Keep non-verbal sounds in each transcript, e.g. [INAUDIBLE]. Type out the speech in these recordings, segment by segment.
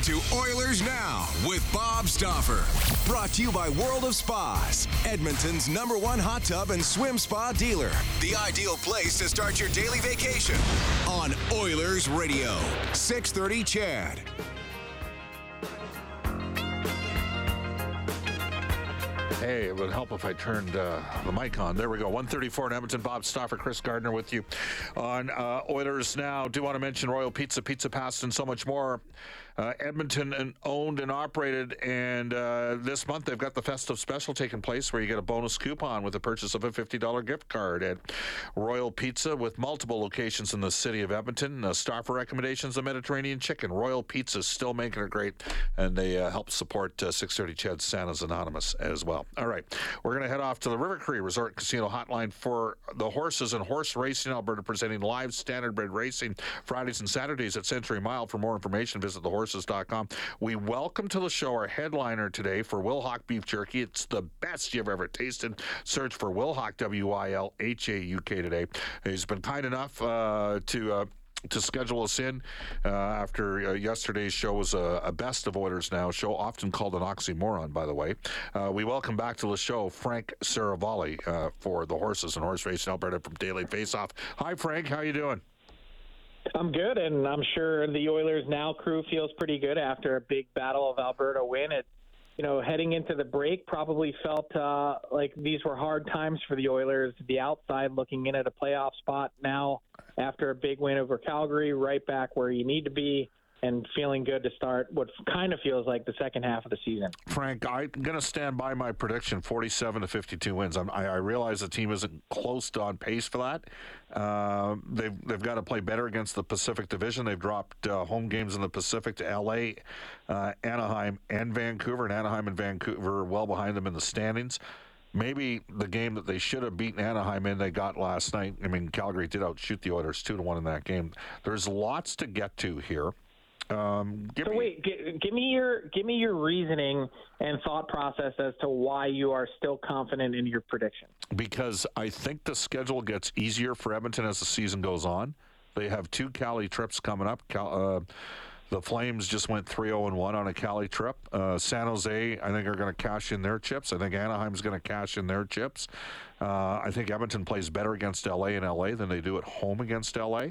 To Oilers Now with Bob Stauffer. Brought to you by World of Spas, Edmonton's number one hot tub and swim spa dealer. The ideal place to start your daily vacation on Oilers Radio. 630 CHED. Hey, it would help if I turned uh, the mic on. There we go. 134 in Edmonton. Bob Stauffer, Chris Gardner with you on uh, Oilers Now. Do want to mention Royal Pizza, Pizza Pasta, and so much more. Uh, Edmonton and owned and operated, and uh, this month they've got the festive special taking place where you get a bonus coupon with the purchase of a $50 gift card at Royal Pizza with multiple locations in the city of Edmonton. Uh, Stauffer recommendations: the Mediterranean chicken. Royal Pizza is still making it great, and they uh, help support uh, 630 CHED Santa's Anonymous as well. All right, we're going to head off to the River Cree Resort Casino Hotline for the horses and horse racing. Alberta presenting live standardbred racing Fridays and Saturdays at Century Mile. For more information, visit the horses.com. We welcome to the show our headliner today for Wilhauk Beef Jerky. It's the best you've ever tasted. Search for Wilhauk, W I L H A U K today. He's been kind enough uh, to. Uh, to schedule us in uh, after uh, yesterday's show was a, a, best of Oilers Now show, often called an oxymoron, by the way. Uh, we welcome back to the show Frank Seravalli uh, for the horses and horse racing Alberta from Daily Faceoff. Hi, Frank. How you doing? I'm good, and I'm sure the Oilers Now crew feels pretty good after a big Battle of Alberta win. It, you know, heading into the break, probably felt uh, like these were hard times for the Oilers. The outside looking in at a playoff spot now after a big win over Calgary, right back where you need to be and feeling good to start what kind of feels like the second half of the season. Frank, I'm going to stand by my prediction 47 to 52 wins. I'm, i realize the team isn't close to on pace for that. Uh, they've, they've got to play better against the Pacific Division. They've dropped uh, home games in the Pacific to LA, uh, Anaheim, and Vancouver, and Anaheim and Vancouver are well behind them in the standings maybe the game that they should have beaten Anaheim in they got last night. I mean, Calgary did outshoot the Oilers two to one in that game. There's lots to get to here. Um, so me, wait, g- give me your give me your reasoning and thought process as to why you are still confident in your prediction. Because I think the schedule gets easier for Edmonton as the season goes on. They have two Cali trips coming up. Cal, uh, the Flames just went 3 0 1 on a Cali trip. Uh, San Jose, I think, are going to cash in their chips. I think Anaheim's going to cash in their chips. Uh, I think Edmonton plays better against LA in LA than they do at home against LA.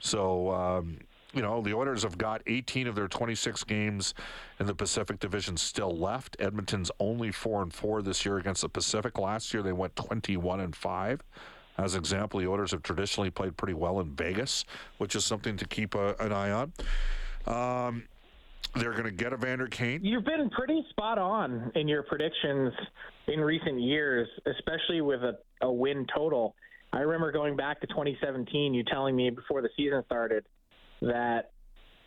So, um, you know, the Oilers have got 18 of their 26 games in the Pacific Division still left. Edmonton's only 4 and 4 this year against the Pacific. Last year they went 21 and 5. As an example, the Oilers have traditionally played pretty well in Vegas, which is something to keep a, an eye on. Um, they're going to get Evander Kane. You've been pretty spot on in your predictions in recent years, especially with a, a win total. I remember going back to 2017, you telling me before the season started that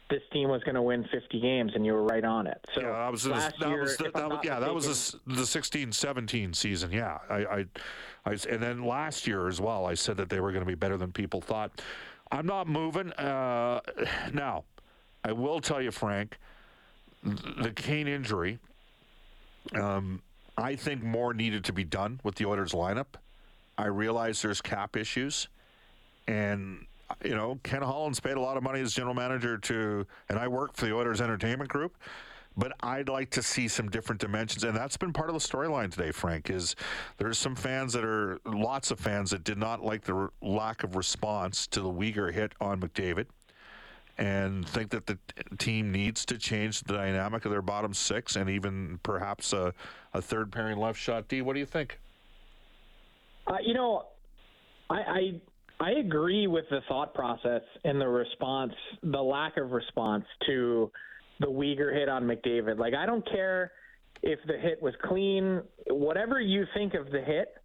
this team was going to win 50 games, and you were right on it. So yeah, that was, last that year, was the, that, yeah, that was the 16-17 season. Yeah, I, I, I, and then last year as well, I said that they were going to be better than people thought. I'm not moving. Uh, now, I will tell you, Frank, the Kane injury. Um, I think more needed to be done with the Oilers lineup. I realize there's cap issues, and you know, Ken Holland's paid a lot of money as general manager to, and I work for the Oilers Entertainment Group. but I'd like to see some different dimensions, and that's been part of the storyline today. Frank is there's some fans that are lots of fans that did not like the lack of response to the Weegar hit on McDavid, and think that the team needs to change the dynamic of their bottom six, and even perhaps a, a third pairing left shot D. What do you think? Uh, you know, I, I I agree with the thought process and the response, the lack of response to the Weegar hit on McDavid. Like, I don't care if the hit was clean, whatever you think of the hit.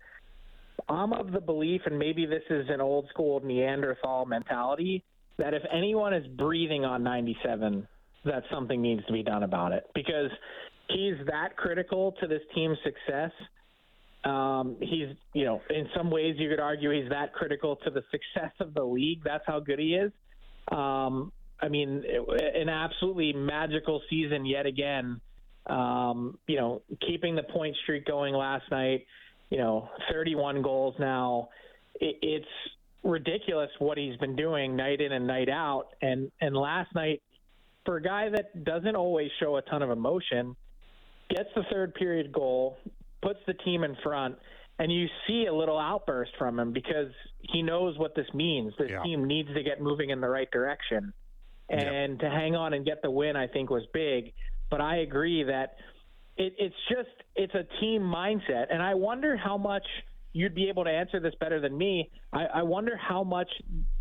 I'm of the belief, and maybe this is an old school Neanderthal mentality, that if anyone is breathing on 97, that something needs to be done about it because he's that critical to this team's success um, he's, you know, in some ways you could argue he's that critical to the success of the league. That's how good he is. Um, I mean, an absolutely magical season yet again. Um, you know, keeping the point streak going last night. You know, 31 goals now. It, it's ridiculous what he's been doing night in and night out. And and last night, for a guy that doesn't always show a ton of emotion, gets the third period goal, puts the team in front, and you see a little outburst from him because he knows what this means. This yeah. team needs to get moving in the right direction. And yeah. to hang on and get the win, I think, was big. But I agree that it, it's just it's a team mindset, and I wonder how much you'd be able to answer this better than me. I, I wonder how much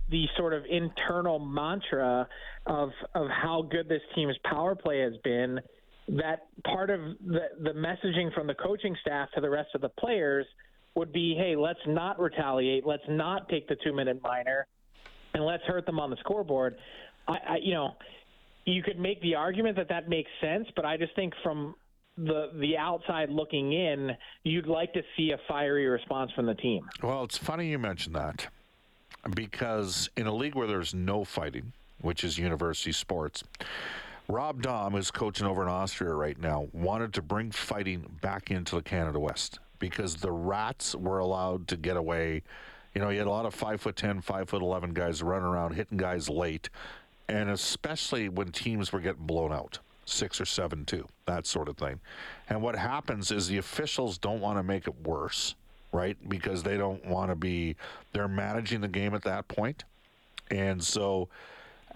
the sort of internal mantra of of how good this team's power play has been that part of the, the messaging from the coaching staff to the rest of the players would be, hey, let's not retaliate, let's not take the two minute minor, and let's hurt them on the scoreboard. I, I, you know, you could make the argument that that makes sense, but I just think from the the outside looking in, you'd like to see a fiery response from the team. Well, it's funny you mentioned that because in a league where there's no fighting, which is university sports, Rob Daum, who's coaching over in Austria right now, wanted to bring fighting back into the Canada West because the Rats were allowed to get away. You know, you had a lot of five foot ten, five foot eleven guys running around hitting guys late, and especially when teams were getting blown out, six or seven two, that sort of thing. And what happens is the officials don't want to make it worse, right? Because they don't want to be they're managing the game at that point. point, and so.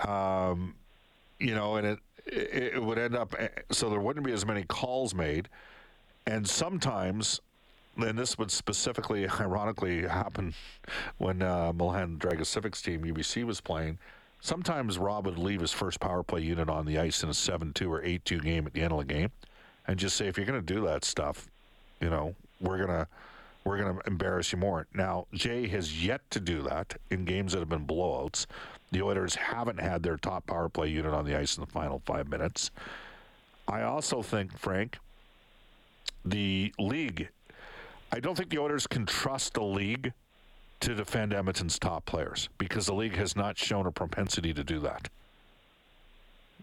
Um, you know, and it it would end up so there wouldn't be as many calls made, and sometimes. And this would specifically, [LAUGHS] ironically, happen when uh, Milan Dragicevic's team, UBC, was playing. Sometimes Rob would leave his first power play unit on the ice in a 7 2 or 8 2 game at the end of the game and just say, if you're going to do that stuff, you know, we're going to we're going to embarrass you more. Now, Jay has yet to do that in games that have been blowouts. The Oilers haven't had their top power play unit on the ice in the final five minutes. I also think, Frank, the league, I don't think the Oilers can trust the league to defend Edmonton's top players because the league has not shown a propensity to do that.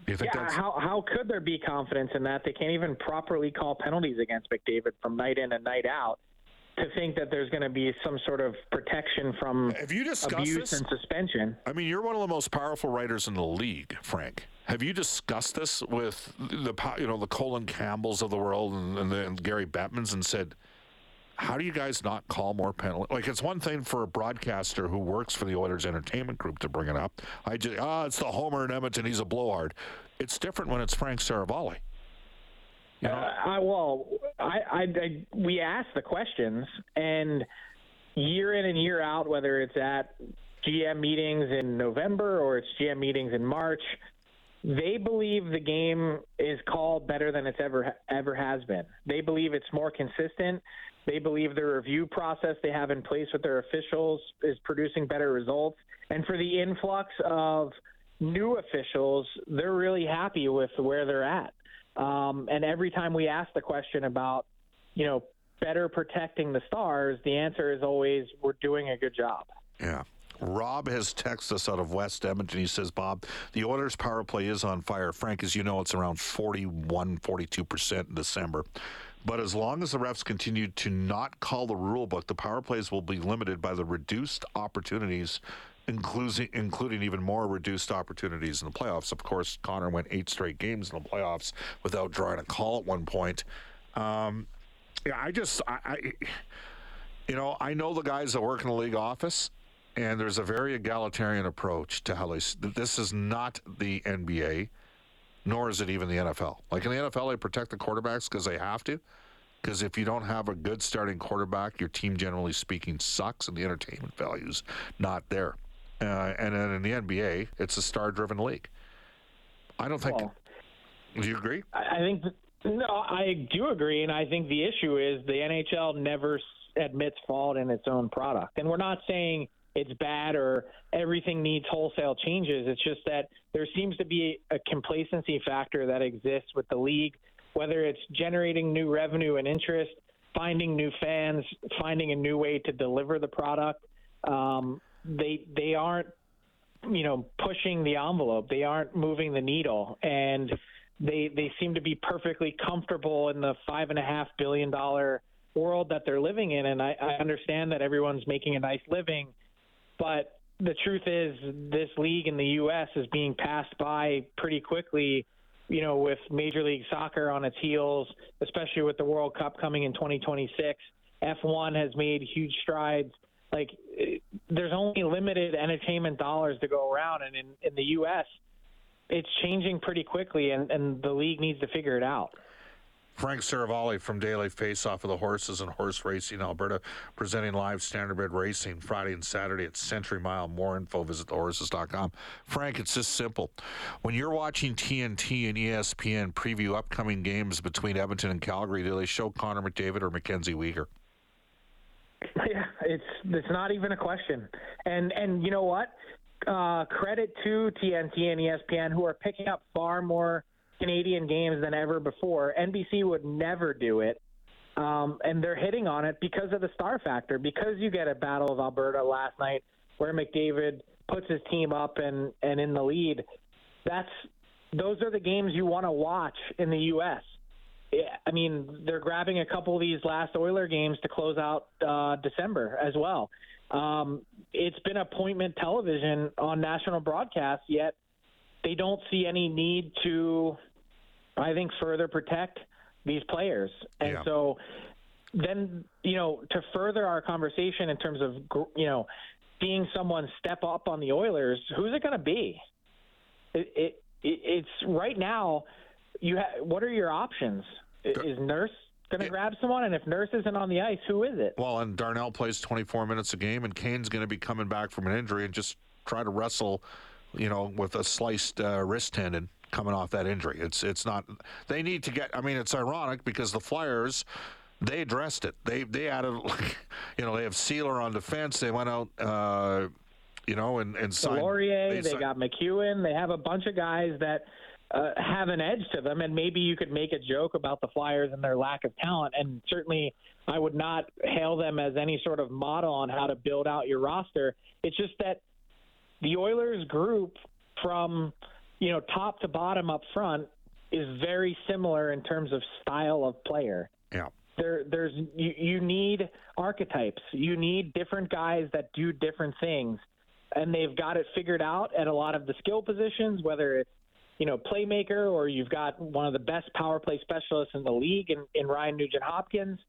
Do you think yeah, how how could there be confidence in that? They can't even properly call penalties against McDavid from night in and night out to think that there's going to be some sort of protection from Have you abuse this? and suspension. I mean, you're one of the most powerful writers in the league, Frank. Have you discussed this with the you know the Colin Campbells of the world and, and, the, and Gary Bettmans and said, how do you guys not call more penalties? Like it's one thing for a broadcaster who works for the Oilers Entertainment Group to bring it up. I just ah, oh, it's the Homer in Edmonton. He's a blowhard. It's different when it's Frank Seravalli. Uh, well, I, I, I, we ask the questions, and year in and year out, whether it's at GM meetings in November or it's GM meetings in March, they believe the game is called better than it's ever ever has been. They believe it's more consistent. They believe the review process they have in place with their officials is producing better results. And for the influx of new officials, they're really happy with where they're at. Um, and every time we ask the question about, you know, better protecting the stars, the answer is always, we're doing a good job. Yeah. Rob has texted us out of West Edmonton. He says, Bob, the Oilers' power play is on fire. Frank, as you know, it's around 41, 42% in December. But as long as the refs continue to not call the rule book, the power plays will be limited by the reduced opportunities including including even more reduced opportunities in the playoffs. Of course, Connor went eight straight games in the playoffs without drawing a call at one point. Um, yeah, I just, I, I, you know, I know the guys that work in the league office, and there's a very egalitarian approach to how they. This is not the NBA, nor is it even the NFL. Like in the NFL, they protect the quarterbacks because they have to. Because if you don't have a good starting quarterback, your team, generally speaking, sucks, and the entertainment value's not there. Uh, and then in the NBA, it's a star-driven league. I don't think. Well, do you agree? I think no, I do agree, and I think the issue is the NHL never admits fault in its own product. And we're not saying it's bad or everything needs wholesale changes. It's just that there seems to be a complacency factor that exists with the league, whether it's generating new revenue and interest, finding new fans, finding a new way to deliver the product. Um, they they aren't you know pushing the envelope. They aren't moving the needle. And they they seem to be perfectly comfortable in the five and a half billion dollar world that they're living in. And I, I understand that everyone's making a nice living. But the truth is this league in the US is being passed by pretty quickly you know with major league soccer on its heels especially with the world cup coming in 2026 F1 has made huge strides like there's only limited entertainment dollars to go around, and in, in the U.S., it's changing pretty quickly, and, and the league needs to figure it out. Frank Seravalli from Daily Faceoff of the Horses and Horse Racing Alberta, presenting live standardbred racing Friday and Saturday at Century Mile. More info, visit thehorses.com. Frank, it's just simple. When you're watching TNT and ESPN preview upcoming games between Edmonton and Calgary, do they show Connor McDavid or Mackenzie Weegar? It's it's not even a question. And and you know what? Uh, credit to TNT and ESPN who are picking up far more Canadian games than ever before. NBC would never do it. Um, and they're hitting on it because of the star factor. Because you get a Battle of Alberta last night where McDavid puts his team up and and in the lead. That's those are the games you want to watch in the U.S. I mean, they're grabbing a couple of these last Oiler games to close out uh, December as well. Um, it's been appointment television on national broadcast, yet they don't see any need to, I think, further protect these players. And yeah. so then, you know, to further our conversation in terms of, you know, seeing someone step up on the Oilers, who's it going to be? It, it, it's right now – you ha- what are your options? Is Nurse going to grab someone? And if Nurse isn't on the ice, who is it? Well, and Darnell plays 24 minutes a game, and Kane's going to be coming back from an injury and just try to wrestle, you know, with a sliced uh, wrist tendon coming off that injury. It's it's not. They need to get. I mean, it's ironic because the Flyers. They addressed it. They they added, [LAUGHS] you know, they have Seeler on defense. They went out, uh, you know, and and signed. Laurier. They, they signed, got MacEwen. They have a bunch of guys that uh, have an edge to them, and maybe you could make a joke about the Flyers and their lack of talent. And certainly, I would not hail them as any sort of model on how to build out your roster. It's just that the Oilers group, from you know top to bottom up front, is very similar in terms of style of player. Yeah. There, there's you, you need archetypes. You need different guys that do different things, and they've got it figured out at a lot of the skill positions, whether it's you know, playmaker, or you've got one of the best power play specialists in the league in, in Ryan Nugent Hopkins.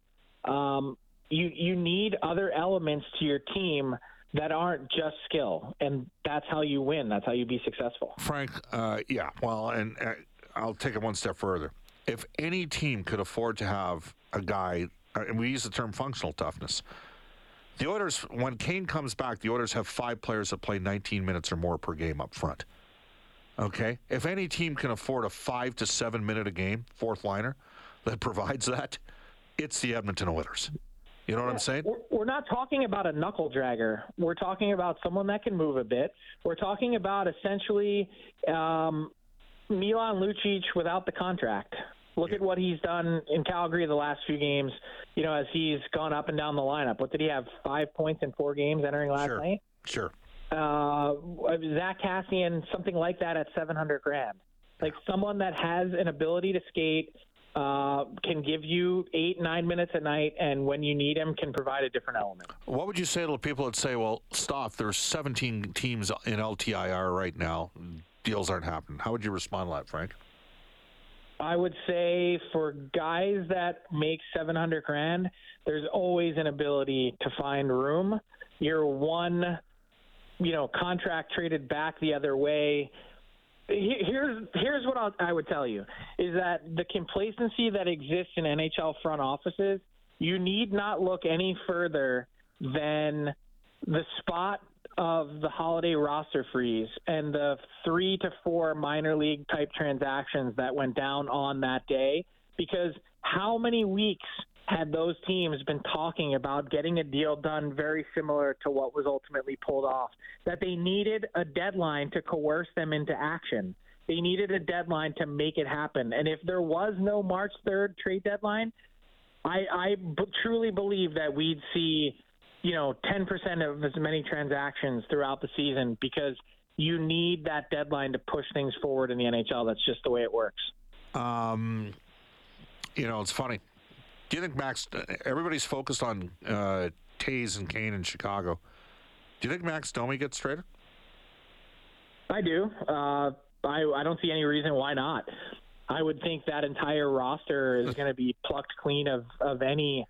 Um, you you need other elements to your team that aren't just skill, and that's how you win. That's how you be successful. Frank, uh, yeah, well, and uh, I'll take it one step further. If any team could afford to have a guy, uh, and we use the term functional toughness. The Oilers, when Kane comes back, the Oilers have five players that play 19 minutes or more per game up front. Okay. If any team can afford a five to seven minute a game fourth liner that provides that, it's the Edmonton Oilers. You know what I'm saying? We're not talking about a knuckle dragger. We're talking about someone that can move a bit. We're talking about essentially um, Milan Lucic without the contract. Look yeah. at what he's done in Calgary the last few games. You know, as he's gone up and down the lineup. What did he have? Five points in four games entering last sure. night. Sure uh, Zack Kassian, something like that at 700 grand. Like someone that has an ability to skate, uh, can give you eight, nine minutes a night, and when you need him, can provide a different element. What would you say to people that say, well, stop, there's 17 teams in LTIR right now, deals aren't happening? How would you respond to that, Frank? I would say for guys that make 700 grand, there's always an ability to find room. You're one, you know, contract traded back the other way. Here's here's what I'll, I would tell you is that the complacency that exists in NHL front offices, you need not look any further than the spot of the holiday roster freeze and the three to four minor league type transactions that went down on that day because how many weeks had those teams been talking about getting a deal done very similar to what was ultimately pulled off that they needed a deadline to coerce them into action they needed a deadline to make it happen and if there was no march 3rd trade deadline i i b- truly believe that we'd see you know, 10% of as many transactions throughout the season because you need that deadline to push things forward in the NHL. That's just the way it works. Um, you know, it's funny. Do you think Max? Everybody's focused on uh, Toews and Kane in Chicago. Do you think Max Domi gets traded? I do. Uh, I I don't see any reason why not. I would think that entire roster is going to be plucked clean of of any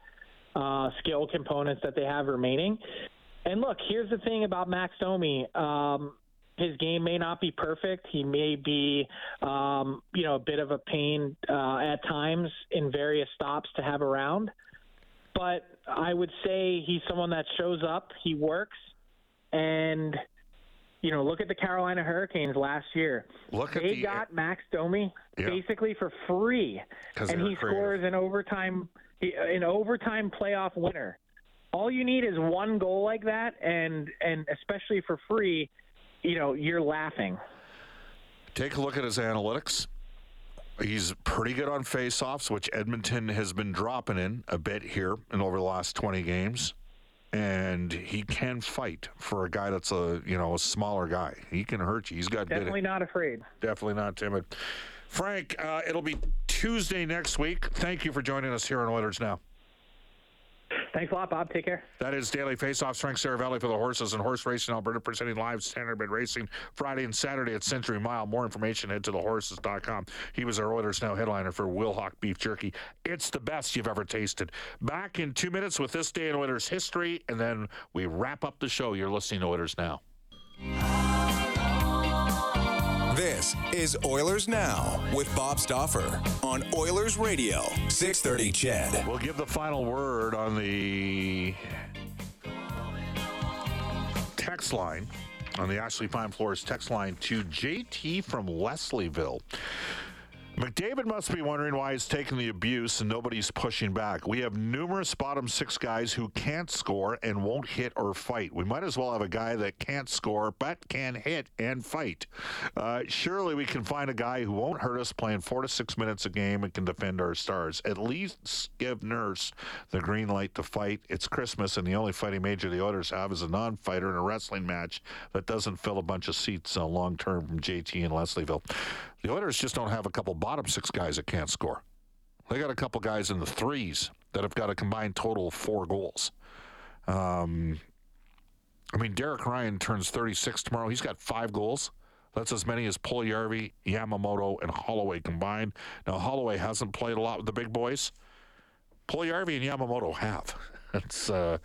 uh, skill components that they have remaining. And look, here's the thing about Max Domi. Um, his game may not be perfect. He may be, um, you know, a bit of a pain uh, at times in various stops to have around. But I would say he's someone that shows up. He works, and you know, look at the Carolina Hurricanes last year. Look they the, got Max Domi yeah. basically for free, and he creative. scores an overtime an overtime playoff winner. All you need is one goal like that, and and especially for free, you know, you're laughing. Take a look at his analytics. He's pretty good on faceoffs, which Edmonton has been dropping in a bit here in over the last 20 games. And he can fight for a guy that's a you know a smaller guy. He can hurt you. He's got definitely not afraid. Definitely not timid. Frank, uh, it'll be Tuesday next week. Thank you for joining us here on Oilers Now. Thanks a lot, Bob. Take care. That is Daily Faceoffs. Frank Seravalli for the horses and horse racing Alberta presenting live Standardbred Racing Friday and Saturday at Century Mile. More information, head to thehorses.com. He was our Oilers Now headliner for Wilhauk Beef Jerky. It's the best you've ever tasted. Back in two minutes with this day in Oilers history, and then we wrap up the show. You're listening to Oilers Now. This is Oilers Now with Bob Stauffer on Oilers Radio, 630 CHED. We'll give the final word on the text line, on the Ashley Fine Floors text line to JT from Leslieville. McDavid must be wondering why he's taking the abuse and nobody's pushing back. We have numerous bottom six guys who can't score and won't hit or fight. We might as well have a guy that can't score but can hit and fight. Uh, surely we can find a guy who won't hurt us playing four to six minutes a game and can defend our stars. At least give Nurse the green light to fight. It's Christmas, and the only fighting major the Oilers have is a non fighter in a wrestling match that doesn't fill a bunch of seats uh, long term from JT and Leslieville. The Oilers just don't have a couple bottom six guys that can't score. They got a couple guys in the threes that have got a combined total of four goals. Um, I mean, Derek Ryan turns 36 tomorrow. He's got five goals. That's as many as Puljujarvi, Yamamoto, and Holloway combined. Now, Holloway hasn't played a lot with the big boys. Puljujarvi and Yamamoto have. [LAUGHS] That's uh,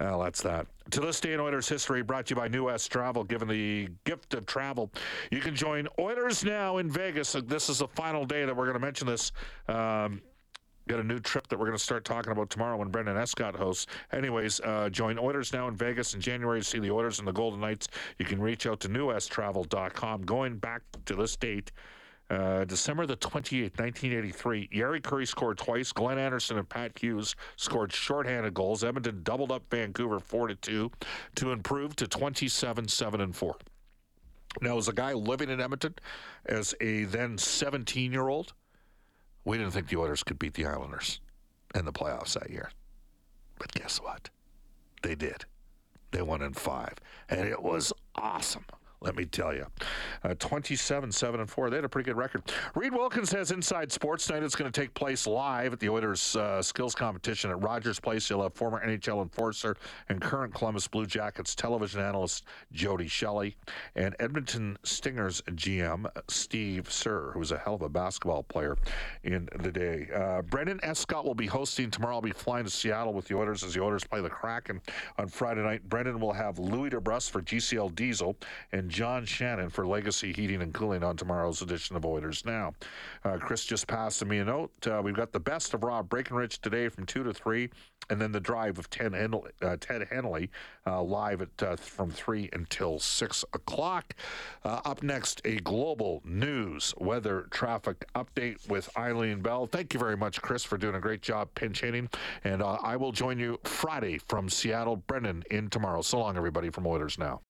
well, that's that. To this day in Oilers history, brought to you by New West Travel, given the gift of travel. You can join Oilers now in Vegas. This is the final day that we're going to mention this. Um, got a new trip that we're going to start talking about tomorrow when Brendan Escott hosts. Anyways, uh, join Oilers now in Vegas in January to see the Oilers and the Golden Knights. You can reach out to newwesttravel.com. Going back to this date, uh, December the 28th, 1983, Jari Kurri scored twice. Glenn Anderson and Pat Hughes scored shorthanded goals. Edmonton doubled up Vancouver 4 to 2 to improve to 27 7 and 4. Now, as a guy living in Edmonton, as a then 17 year old, we didn't think the Oilers could beat the Islanders in the playoffs that year. But guess what? They did. They won in five. And it was awesome let me tell you. Uh, 27, 7, and 4. They had a pretty good record. Reid Wilkins has Inside Sports Night. It's going to take place live at the Oilers uh, skills competition at Rogers Place. You'll have former NHL enforcer and current Columbus Blue Jackets television analyst Jody Shelley and Edmonton Stingers GM Steve Sir, who was a hell of a basketball player in the day. Uh, Brendan Escott will be hosting tomorrow. I'll be flying to Seattle with the Oilers as the Oilers play the Kraken on Friday night. Brendan will have Louis DeBrusk for GCL Diesel and John Shannon for Legacy Heating and Cooling on tomorrow's edition of Oilers Now. Uh, Chris just passed me a note. Uh, we've got the best of Rob Breckenridge today from 2 to 3 and then the drive of Ted Henley, uh, Ted Henley uh, live at uh, from three until six o'clock. Uh, up next, a global news weather traffic update with Eileen Bell. Thank you very much, Chris, for doing a great job pinch hitting, and uh, I will join you Friday from Seattle. Brendan in tomorrow. So long, everybody from Oilers now.